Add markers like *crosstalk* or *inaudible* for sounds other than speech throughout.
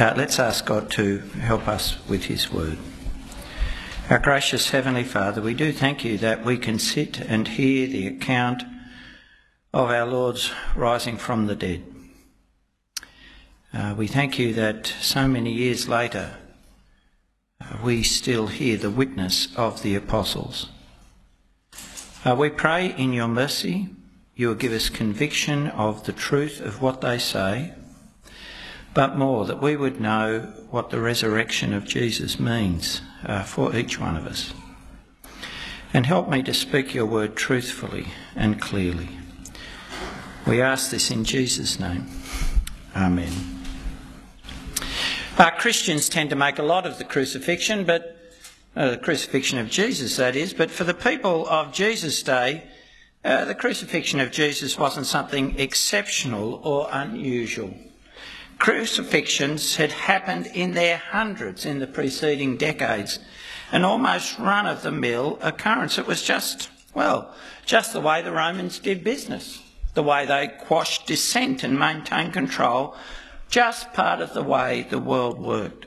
Uh, let's ask God to help us with His word. Our gracious Heavenly Father, we do thank you that we can sit and hear the account of our Lord's rising from the dead. Uh, we thank you that so many years later uh, we still hear the witness of the apostles. Uh, we pray in your mercy you will give us conviction of the truth of what they say but more that we would know what the resurrection of Jesus means uh, for each one of us. And help me to speak your word truthfully and clearly. We ask this in Jesus' name. Amen. Uh, Christians tend to make a lot of the crucifixion, but uh, the crucifixion of Jesus, that is. But for the people of Jesus' day, uh, the crucifixion of Jesus wasn't something exceptional or unusual crucifixions had happened in their hundreds in the preceding decades, an almost run of the mill occurrence. It was just, well, just the way the Romans did business, the way they quashed dissent and maintained control, just part of the way the world worked.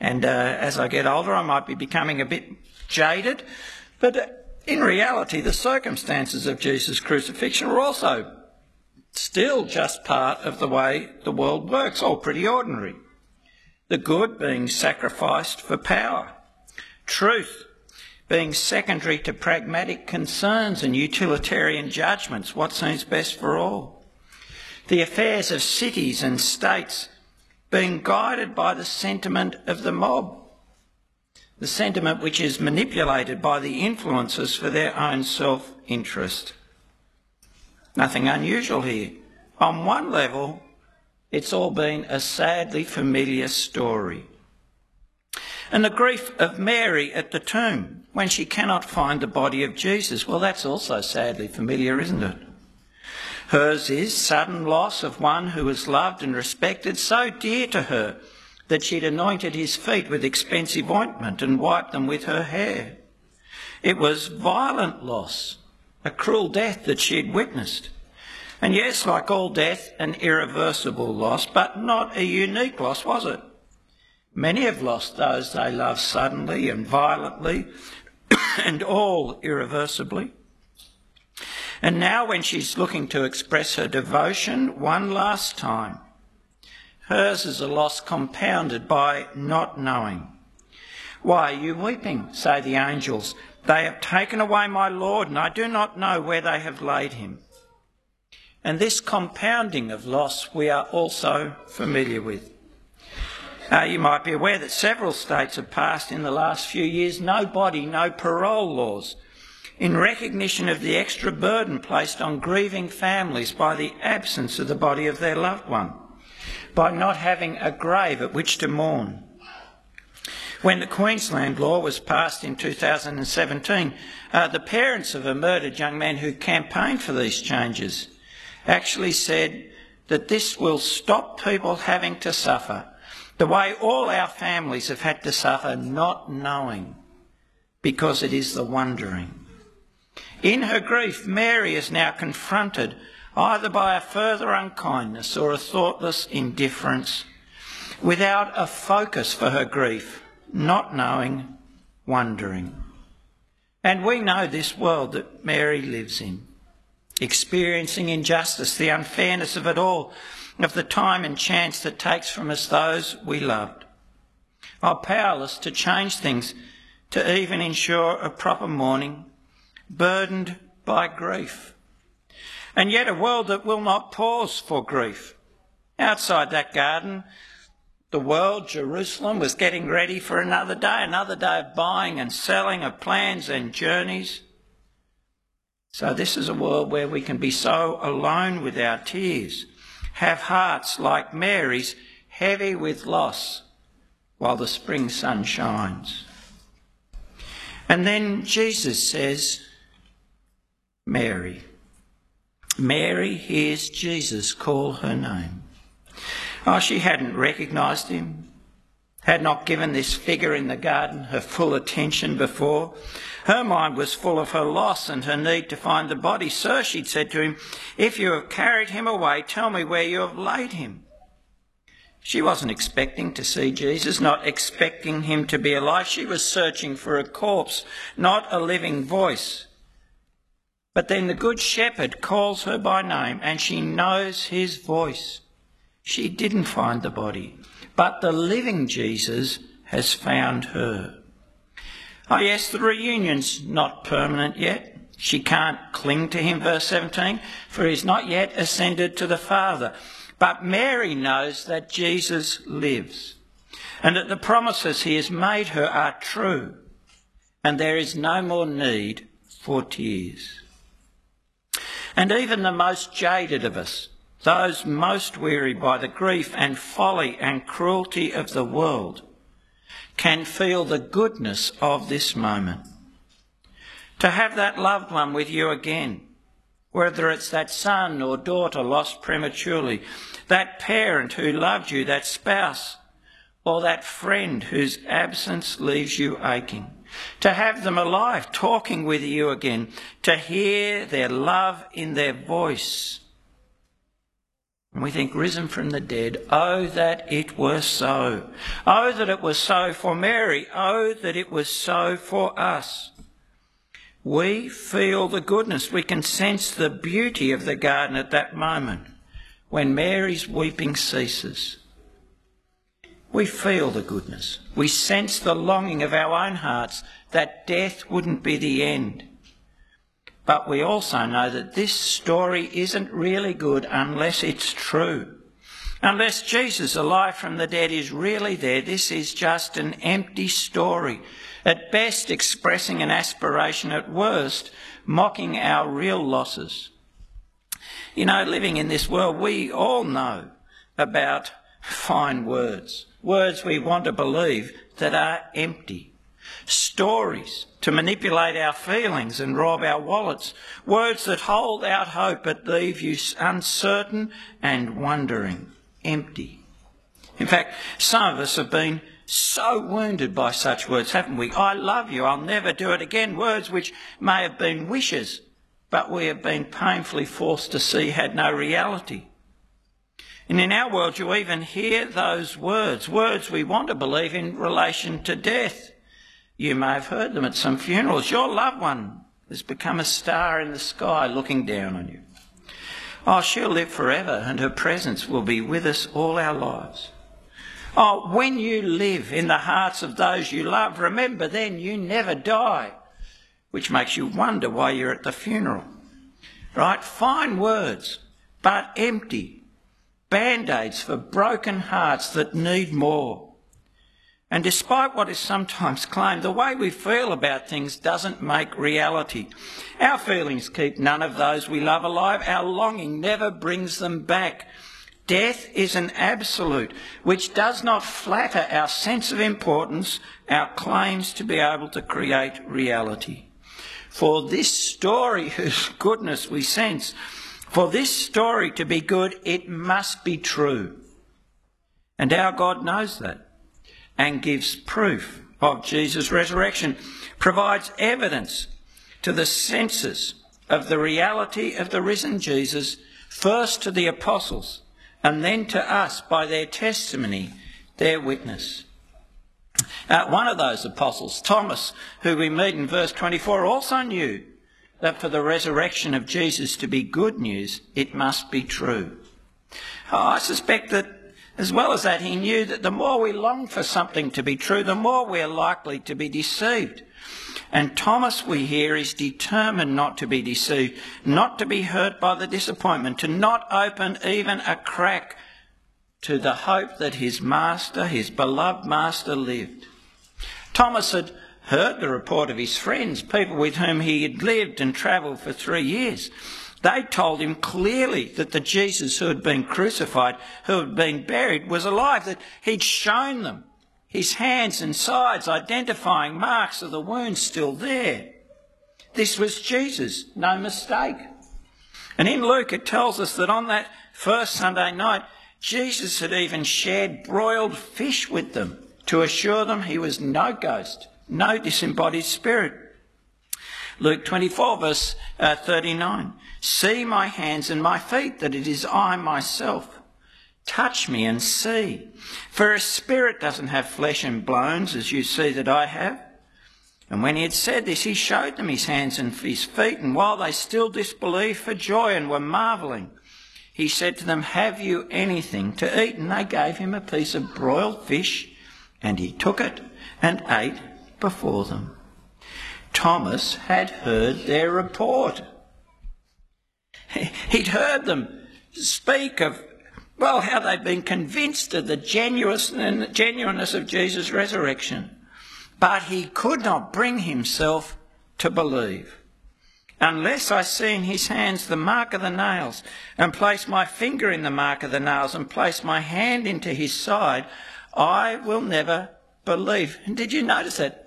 And uh, as I get older, I might be becoming a bit jaded, but in reality, the circumstances of Jesus' crucifixion were also still just part of the way the world works, all pretty ordinary. The good being sacrificed for power, truth being secondary to pragmatic concerns and utilitarian judgments, what seems best for all. The affairs of cities and states being guided by the sentiment of the mob, the sentiment which is manipulated by the influences for their own self interest. Nothing unusual here. On one level, it's all been a sadly familiar story. And the grief of Mary at the tomb when she cannot find the body of Jesus, well, that's also sadly familiar, isn't it? Hers is sudden loss of one who was loved and respected, so dear to her that she'd anointed his feet with expensive ointment and wiped them with her hair. It was violent loss a cruel death that she had witnessed. And yes, like all death, an irreversible loss, but not a unique loss, was it? Many have lost those they love suddenly and violently, *coughs* and all irreversibly. And now, when she's looking to express her devotion one last time, hers is a loss compounded by not knowing. Why are you weeping? say the angels. They have taken away my Lord, and I do not know where they have laid him. And this compounding of loss we are also familiar with. Uh, you might be aware that several states have passed in the last few years no body, no parole laws in recognition of the extra burden placed on grieving families by the absence of the body of their loved one, by not having a grave at which to mourn. When the Queensland law was passed in 2017, uh, the parents of a murdered young man who campaigned for these changes actually said that this will stop people having to suffer the way all our families have had to suffer not knowing because it is the wondering. In her grief, Mary is now confronted either by a further unkindness or a thoughtless indifference without a focus for her grief not knowing, wondering. And we know this world that Mary lives in, experiencing injustice, the unfairness of it all, of the time and chance that takes from us those we loved, are powerless to change things, to even ensure a proper mourning, burdened by grief. And yet a world that will not pause for grief. Outside that garden, the world, Jerusalem, was getting ready for another day, another day of buying and selling, of plans and journeys. So, this is a world where we can be so alone with our tears, have hearts like Mary's, heavy with loss, while the spring sun shines. And then Jesus says, Mary. Mary hears Jesus call her name. Oh, she hadn't recognised him, had not given this figure in the garden her full attention before. Her mind was full of her loss and her need to find the body. Sir, she'd said to him, if you have carried him away, tell me where you have laid him. She wasn't expecting to see Jesus, not expecting him to be alive. She was searching for a corpse, not a living voice. But then the Good Shepherd calls her by name and she knows his voice. She didn't find the body, but the living Jesus has found her. Oh, yes, the reunion's not permanent yet. She can't cling to him, verse 17, for he's not yet ascended to the Father. But Mary knows that Jesus lives and that the promises he has made her are true, and there is no more need for tears. And even the most jaded of us, those most weary by the grief and folly and cruelty of the world, can feel the goodness of this moment. To have that loved one with you again, whether it's that son or daughter lost prematurely, that parent who loved you, that spouse, or that friend whose absence leaves you aching. To have them alive, talking with you again, to hear their love in their voice. And we think, risen from the dead, oh, that it were so. Oh, that it was so for Mary. Oh, that it was so for us. We feel the goodness, we can sense the beauty of the garden at that moment when Mary's weeping ceases. We feel the goodness. We sense the longing of our own hearts that death wouldn't be the end. But we also know that this story isn't really good unless it's true. Unless Jesus, alive from the dead, is really there, this is just an empty story at best expressing an aspiration, at worst mocking our real losses. You know, living in this world, we all know about fine words, words we want to believe that are empty, stories to manipulate our feelings and rob our wallets, words that hold out hope but leave you uncertain and wondering, empty. In fact, some of us have been so wounded by such words, haven't we? I love you, I'll never do it again. Words which may have been wishes, but we have been painfully forced to see had no reality. And in our world, you even hear those words, words we want to believe in relation to death. You may have heard them at some funerals. Your loved one has become a star in the sky looking down on you. Oh, she'll live forever and her presence will be with us all our lives. Oh, when you live in the hearts of those you love, remember then you never die, which makes you wonder why you're at the funeral. Right? Fine words, but empty. Band aids for broken hearts that need more. And despite what is sometimes claimed, the way we feel about things doesn't make reality. Our feelings keep none of those we love alive. Our longing never brings them back. Death is an absolute which does not flatter our sense of importance, our claims to be able to create reality. For this story, *laughs* whose goodness we sense, for this story to be good, it must be true. And our God knows that and gives proof of Jesus' resurrection, provides evidence to the senses of the reality of the risen Jesus, first to the apostles and then to us by their testimony, their witness. Uh, one of those apostles, Thomas, who we meet in verse 24, also knew that for the resurrection of Jesus to be good news, it must be true. I suspect that as well as that, he knew that the more we long for something to be true, the more we're likely to be deceived. And Thomas, we hear, is determined not to be deceived, not to be hurt by the disappointment, to not open even a crack to the hope that his master, his beloved master, lived. Thomas had heard the report of his friends, people with whom he had lived and travelled for three years. They told him clearly that the Jesus who had been crucified, who had been buried, was alive, that he'd shown them his hands and sides, identifying marks of the wounds still there. This was Jesus, no mistake. And in Luke, it tells us that on that first Sunday night, Jesus had even shared broiled fish with them to assure them he was no ghost, no disembodied spirit. Luke 24, verse uh, 39. See my hands and my feet, that it is I myself. Touch me and see. For a spirit doesn't have flesh and bones as you see that I have. And when he had said this, he showed them his hands and his feet, and while they still disbelieved for joy and were marvelling, he said to them, Have you anything to eat? And they gave him a piece of broiled fish, and he took it and ate before them. Thomas had heard their report. He'd heard them speak of, well, how they'd been convinced of the genuineness of Jesus' resurrection but he could not bring himself to believe. Unless I see in his hands the mark of the nails, and place my finger in the mark of the nails, and place my hand into his side, I will never believe. And did you notice that?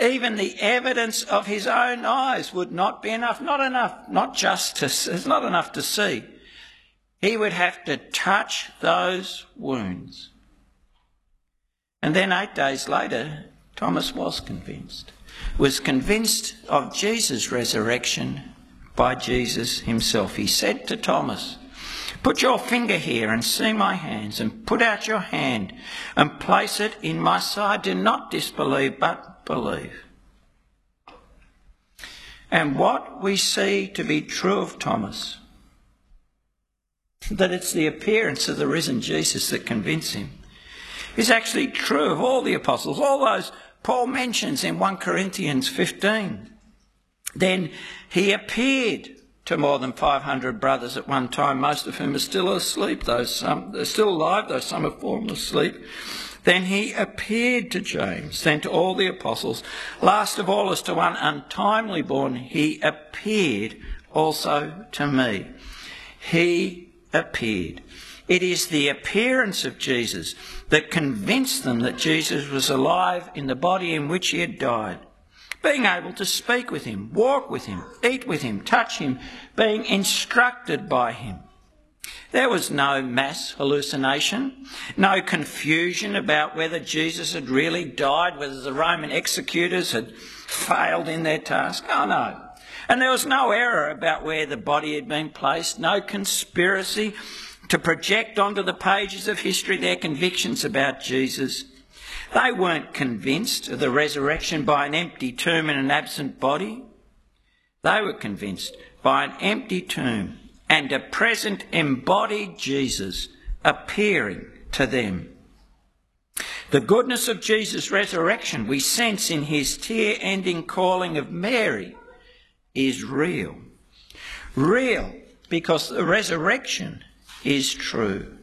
Even the evidence of his own eyes would not be enough. Not enough, not just to, it's not enough to see. He would have to touch those wounds. And then eight days later, Thomas was convinced, was convinced of Jesus' resurrection by Jesus himself. He said to Thomas, Put your finger here and see my hands, and put out your hand and place it in my side. Do not disbelieve, but believe. And what we see to be true of Thomas, that it's the appearance of the risen Jesus that convinces him, is actually true of all the apostles, all those Paul mentions in 1 Corinthians 15. Then he appeared to more than 500 brothers at one time, most of whom are still asleep, though some are still alive, though some have fallen asleep. Then he appeared to James, then to all the apostles. Last of all, as to one untimely born, he appeared also to me. He appeared. It is the appearance of Jesus that convinced them that Jesus was alive in the body in which he had died. Being able to speak with him, walk with him, eat with him, touch him, being instructed by him. There was no mass hallucination, no confusion about whether Jesus had really died, whether the Roman executors had failed in their task. Oh no. And there was no error about where the body had been placed, no conspiracy to project onto the pages of history their convictions about Jesus. They weren't convinced of the resurrection by an empty tomb and an absent body. They were convinced by an empty tomb and a present embodied Jesus appearing to them. The goodness of Jesus' resurrection we sense in his tear ending calling of Mary is real. Real because the resurrection is true.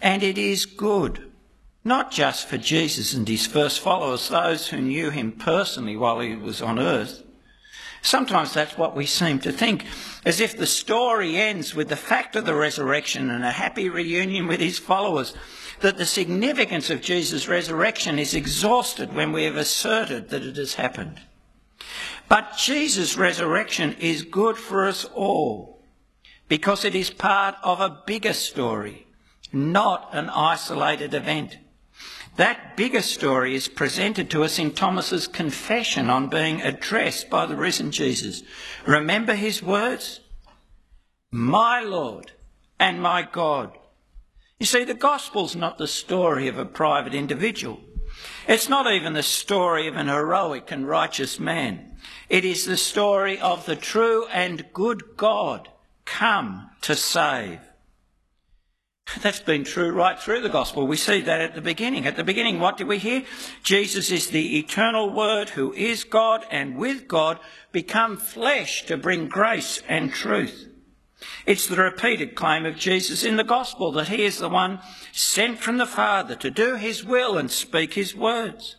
And it is good, not just for Jesus and his first followers, those who knew him personally while he was on earth. Sometimes that's what we seem to think, as if the story ends with the fact of the resurrection and a happy reunion with his followers, that the significance of Jesus' resurrection is exhausted when we have asserted that it has happened. But Jesus' resurrection is good for us all because it is part of a bigger story, not an isolated event. That bigger story is presented to us in Thomas's confession on being addressed by the risen Jesus. Remember his words? My Lord and my God. You see, the gospel's not the story of a private individual. It's not even the story of an heroic and righteous man. It is the story of the true and good God come to save. *laughs* That's been true right through the gospel. We see that at the beginning. At the beginning, what did we hear? Jesus is the eternal Word who is God and with God become flesh to bring grace and truth. It's the repeated claim of Jesus in the gospel that he is the one sent from the Father to do his will and speak his words.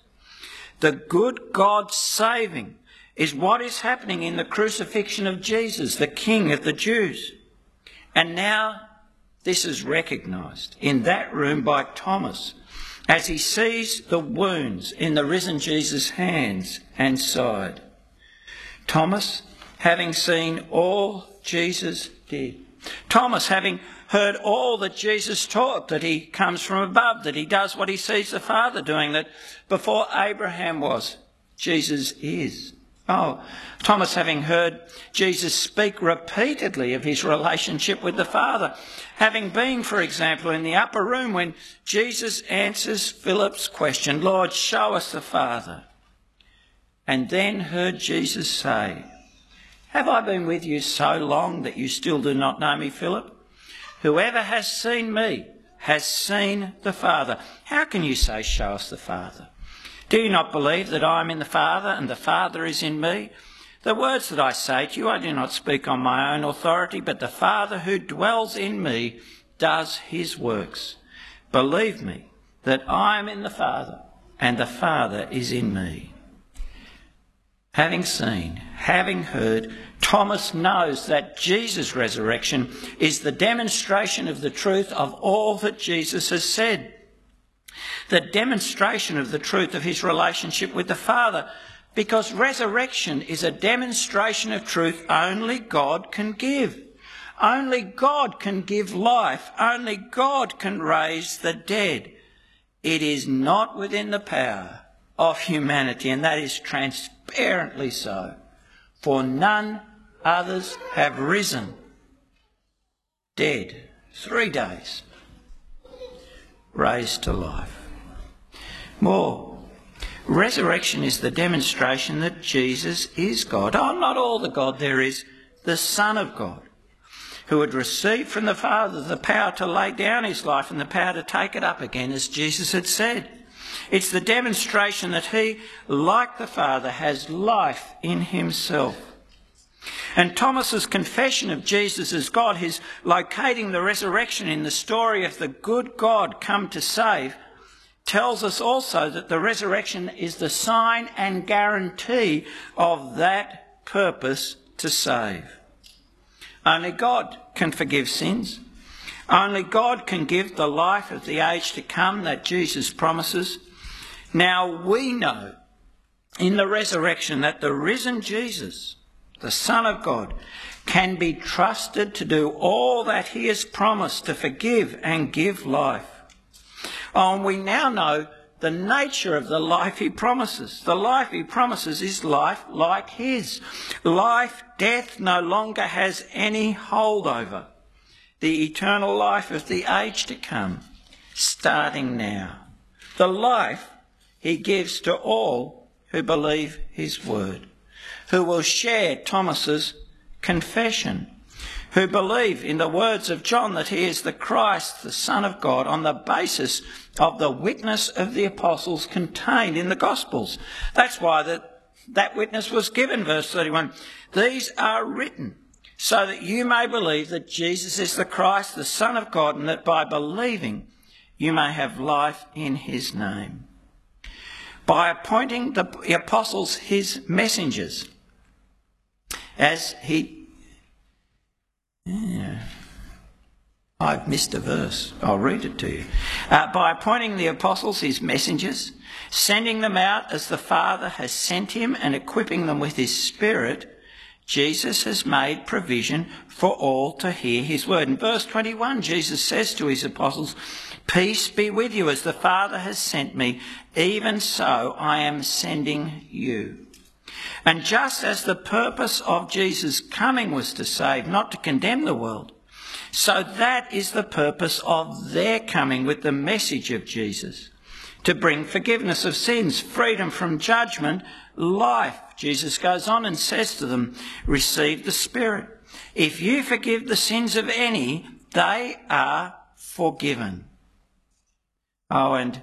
The good God saving is what is happening in the crucifixion of Jesus, the King of the Jews. And now this is recognised in that room by Thomas as he sees the wounds in the risen Jesus' hands and side. Thomas, having seen all Jesus did, Thomas, having heard all that Jesus taught, that he comes from above, that he does what he sees the Father doing, that before Abraham was, Jesus is Oh, Thomas, having heard Jesus speak repeatedly of his relationship with the Father, having been, for example, in the upper room when Jesus answers Philip's question, Lord, show us the Father, and then heard Jesus say, Have I been with you so long that you still do not know me, Philip? Whoever has seen me has seen the Father. How can you say, Show us the Father? Do you not believe that I am in the Father and the Father is in me? The words that I say to you, I do not speak on my own authority, but the Father who dwells in me does his works. Believe me that I am in the Father and the Father is in me. Having seen, having heard, Thomas knows that Jesus' resurrection is the demonstration of the truth of all that Jesus has said the demonstration of the truth of his relationship with the Father. Because resurrection is a demonstration of truth only God can give. Only God can give life. Only God can raise the dead. It is not within the power of humanity, and that is transparently so. For none others have risen dead three days, raised to life. More. Resurrection is the demonstration that Jesus is God. Oh, not all the God there is, the Son of God, who had received from the Father the power to lay down his life and the power to take it up again, as Jesus had said. It's the demonstration that he, like the Father, has life in himself. And Thomas's confession of Jesus as God, his locating the resurrection in the story of the good God come to save, tells us also that the resurrection is the sign and guarantee of that purpose to save. Only God can forgive sins. Only God can give the life of the age to come that Jesus promises. Now we know in the resurrection that the risen Jesus, the Son of God, can be trusted to do all that he has promised to forgive and give life. And we now know the nature of the life he promises. The life he promises is life like his. Life death no longer has any hold over. The eternal life of the age to come, starting now. The life he gives to all who believe his word, who will share Thomas's confession who believe in the words of John that he is the Christ, the Son of God, on the basis of the witness of the apostles contained in the Gospels. That's why that, that witness was given, verse 31. These are written so that you may believe that Jesus is the Christ, the Son of God, and that by believing you may have life in his name. By appointing the apostles his messengers, as he yeah. I've missed a verse. I'll read it to you. Uh, by appointing the apostles his messengers, sending them out as the Father has sent him, and equipping them with his Spirit, Jesus has made provision for all to hear his word. In verse 21, Jesus says to his apostles, Peace be with you as the Father has sent me, even so I am sending you. And just as the purpose of Jesus' coming was to save, not to condemn the world, so that is the purpose of their coming with the message of Jesus to bring forgiveness of sins, freedom from judgment, life. Jesus goes on and says to them, Receive the Spirit. If you forgive the sins of any, they are forgiven. Oh, and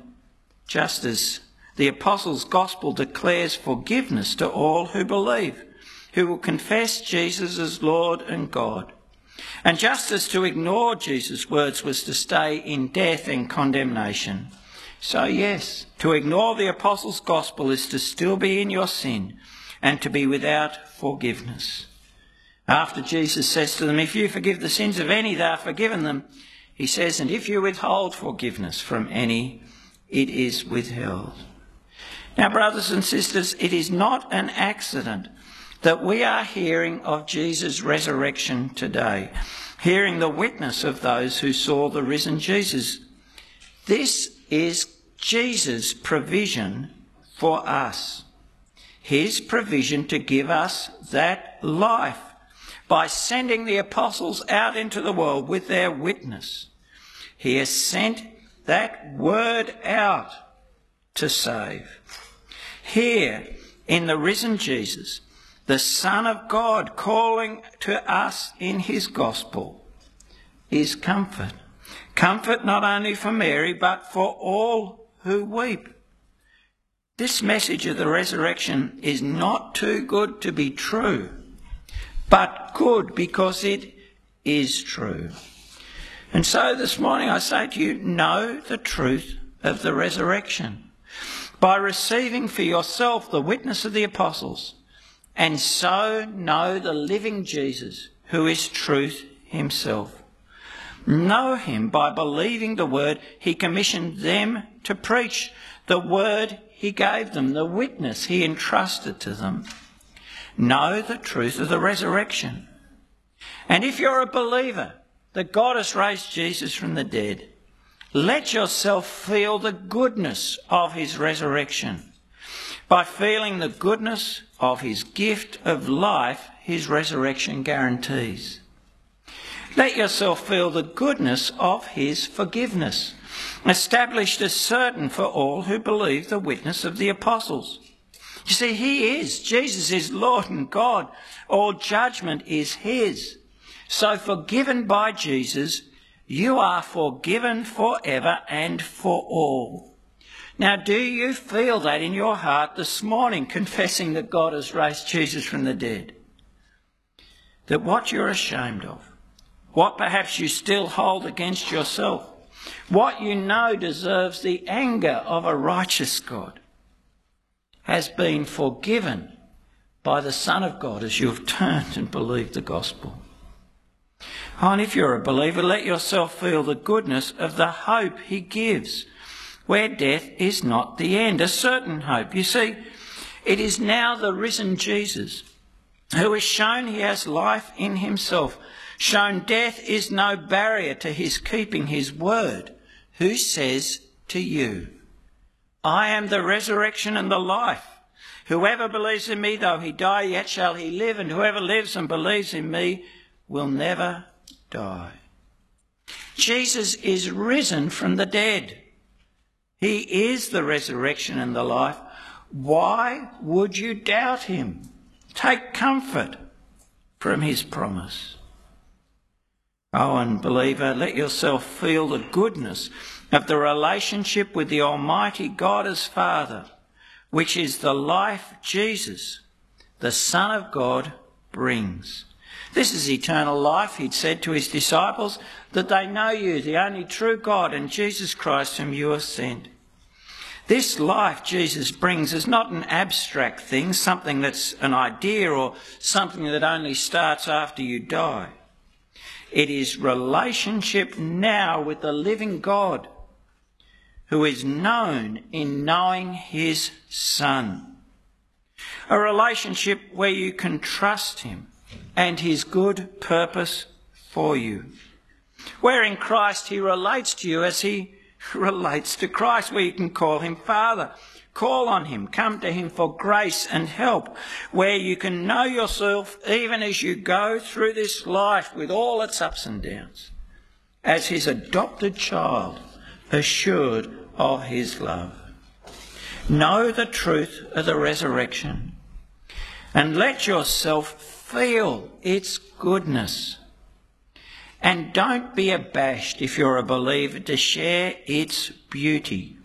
just as the Apostles' Gospel declares forgiveness to all who believe, who will confess Jesus as Lord and God. And just as to ignore Jesus' words was to stay in death and condemnation, so yes, to ignore the Apostles' Gospel is to still be in your sin and to be without forgiveness. After Jesus says to them, If you forgive the sins of any, they are forgiven them, he says, And if you withhold forgiveness from any, it is withheld. Now, brothers and sisters, it is not an accident that we are hearing of Jesus' resurrection today, hearing the witness of those who saw the risen Jesus. This is Jesus' provision for us. his provision to give us that life by sending the apostles out into the world with their witness. He has sent that word out to save. Here, in the risen Jesus, the Son of God calling to us in his gospel, is comfort. Comfort not only for Mary, but for all who weep. This message of the resurrection is not too good to be true, but good because it is true. And so this morning I say to you, know the truth of the resurrection by receiving for yourself the witness of the apostles, and so know the living Jesus, who is truth himself. Know him by believing the word he commissioned them to preach, the word he gave them, the witness he entrusted to them. Know the truth of the resurrection. And if you're a believer that God has raised Jesus from the dead, let yourself feel the goodness of his resurrection. By feeling the goodness of his gift of life, his resurrection guarantees. Let yourself feel the goodness of his forgiveness, established as certain for all who believe the witness of the apostles. You see, he is. Jesus is Lord and God. All judgment is his. So forgiven by Jesus, you are forgiven forever and for all. Now, do you feel that in your heart this morning, confessing that God has raised Jesus from the dead? That what you're ashamed of, what perhaps you still hold against yourself, what you know deserves the anger of a righteous God, has been forgiven by the Son of God as you have turned and believed the gospel. And if you're a believer, let yourself feel the goodness of the hope he gives, where death is not the end, a certain hope. You see, it is now the risen Jesus who has shown he has life in himself shown death is no barrier to his keeping his word, who says to you, I am the resurrection and the life. Whoever believes in me, though he die, yet shall he live, and whoever lives and believes in me will never die. Jesus is risen from the dead. He is the resurrection and the life. Why would you doubt him? Take comfort from his promise. Oh, and believer, let yourself feel the goodness of the relationship with the Almighty God as Father, which is the life Jesus, the Son of God, brings. This is eternal life, he'd said to his disciples, that they know you, the only true God, and Jesus Christ, whom you have sent. This life Jesus brings is not an abstract thing, something that's an idea or something that only starts after you die. It is relationship now with the living God who is known in knowing his Son. A relationship where you can trust him and his good purpose for you. Where in Christ he relates to you as he *laughs* relates to Christ, where you can call him Father Call on Him. Come to Him for grace and help, where you can know yourself even as you go through this life with all its ups and downs, as His adopted child, assured of His love. Know the truth of the resurrection and let yourself feel its goodness. And don't be abashed if you're a believer to share its beauty.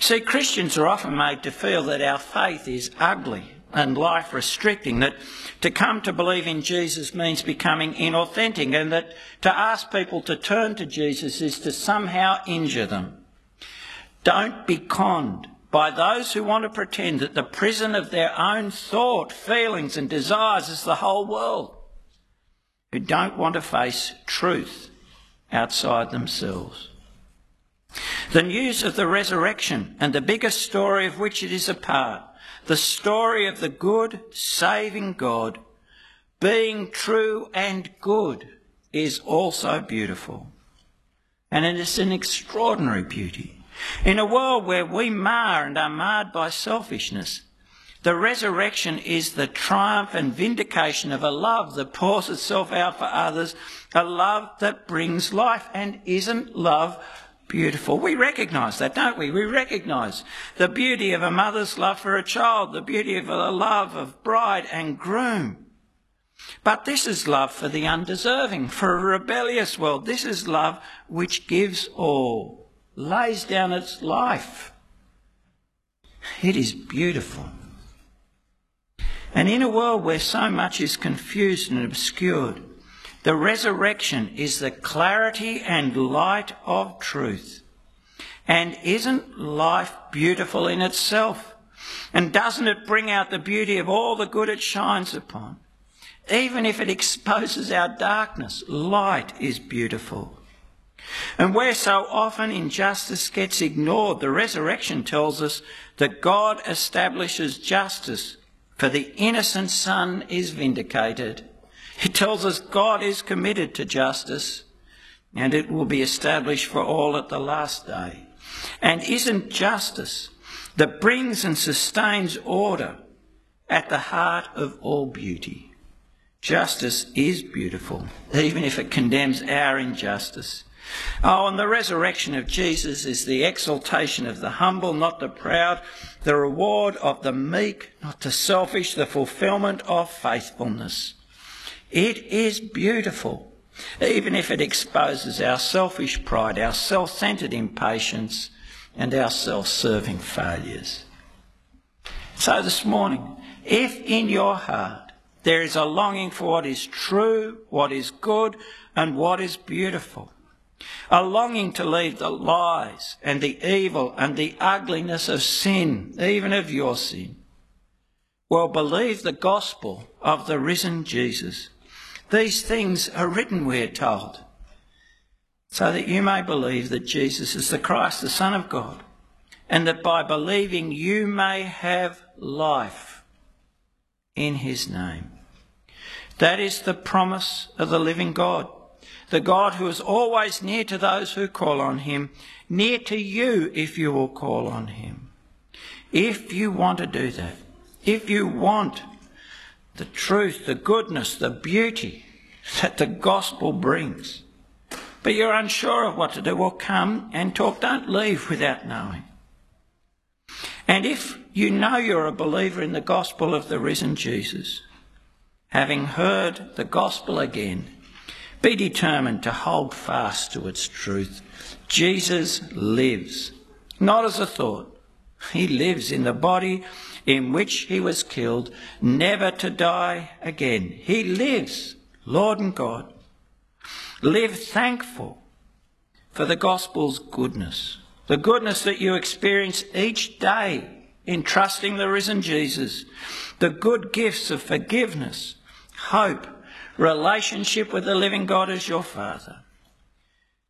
See, Christians are often made to feel that our faith is ugly and life restricting, that to come to believe in Jesus means becoming inauthentic, and that to ask people to turn to Jesus is to somehow injure them. Don't be conned by those who want to pretend that the prison of their own thought, feelings, and desires is the whole world, who don't want to face truth outside themselves. The news of the resurrection and the biggest story of which it is a part, the story of the good, saving God, being true and good, is also beautiful. And it is an extraordinary beauty. In a world where we mar and are marred by selfishness, The resurrection is the triumph and vindication of a love that pours itself out for others, a love that brings life. And isn't love beautiful? We recognise that, don't we? We recognise the beauty of a mother's love for a child, the beauty of the love of bride and groom. But this is love for the undeserving, for a rebellious world. This is love which gives all, lays down its life. It is beautiful. And in a world where so much is confused and obscured, the resurrection is the clarity and light of truth. And isn't life beautiful in itself? And doesn't it bring out the beauty of all the good it shines upon? Even if it exposes our darkness, light is beautiful. And where so often injustice gets ignored, the resurrection tells us that God establishes justice for the innocent son is vindicated. It tells us God is committed to justice and it will be established for all at the last day. And isn't justice that brings and sustains order at the heart of all beauty? Justice is beautiful, even if it condemns our injustice. Oh, and the resurrection of Jesus is the exaltation of the humble, not the proud, the reward of the meek, not the selfish, the fulfillment of faithfulness. It is beautiful, even if it exposes our selfish pride, our self centered impatience, and our self serving failures. So this morning, if in your heart there is a longing for what is true, what is good, and what is beautiful, a longing to leave the lies and the evil and the ugliness of sin, even of your sin. Well, believe the gospel of the risen Jesus. These things are written, we're told, so that you may believe that Jesus is the Christ, the Son of God, and that by believing you may have life in his name. That is the promise of the living God the God who is always near to those who call on him, near to you if you will call on him. If you want to do that, if you want the truth, the goodness, the beauty that the gospel brings, but you're unsure of what to do, well, come and talk. Don't leave without knowing. And if you know you're a believer in the gospel of the risen Jesus, having heard the gospel again, be determined to hold fast to its truth. Jesus lives, not as a thought. He lives in the body in which he was killed, never to die again. He lives, Lord and God. Live thankful for the gospel's goodness, the goodness that you experience each day in trusting the risen Jesus, the good gifts of forgiveness, hope, relationship with the living God as your Father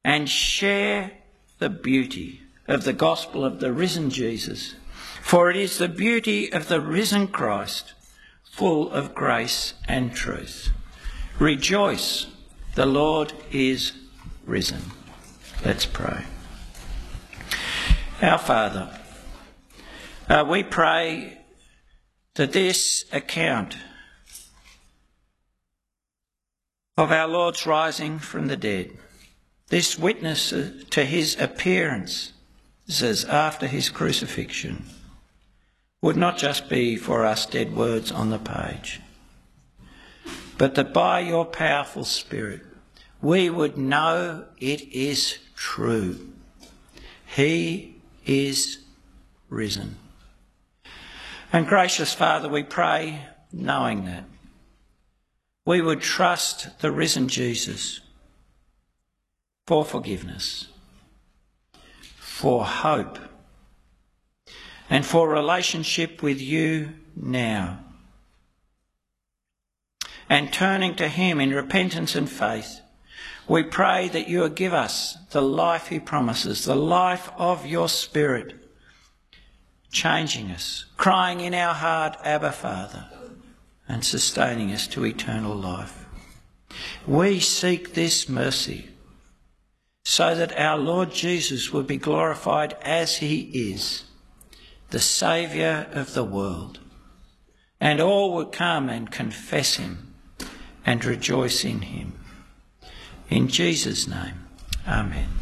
and share the beauty of the gospel of the risen Jesus. For it is the beauty of the risen Christ, full of grace and truth. Rejoice, the Lord is risen. Let's pray. Our Father, uh, we pray that this account of our Lord's rising from the dead. This witness uh, to his appearance, says, after his crucifixion would not just be for us dead words on the page, but that by your powerful Spirit we would know it is true. He is risen. And gracious Father, we pray knowing that we would trust the risen Jesus for forgiveness, for hope, and for relationship with you now. And turning to Him in repentance and faith, we pray that you will give us the life He promises, the life of your Spirit, changing us, crying in our heart, Abba, Father and sustaining us to eternal life. We seek this mercy so that our Lord Jesus would be glorified as he is, the Saviour of the world. and all would come and confess him and rejoice in him. In Jesus' name, amen.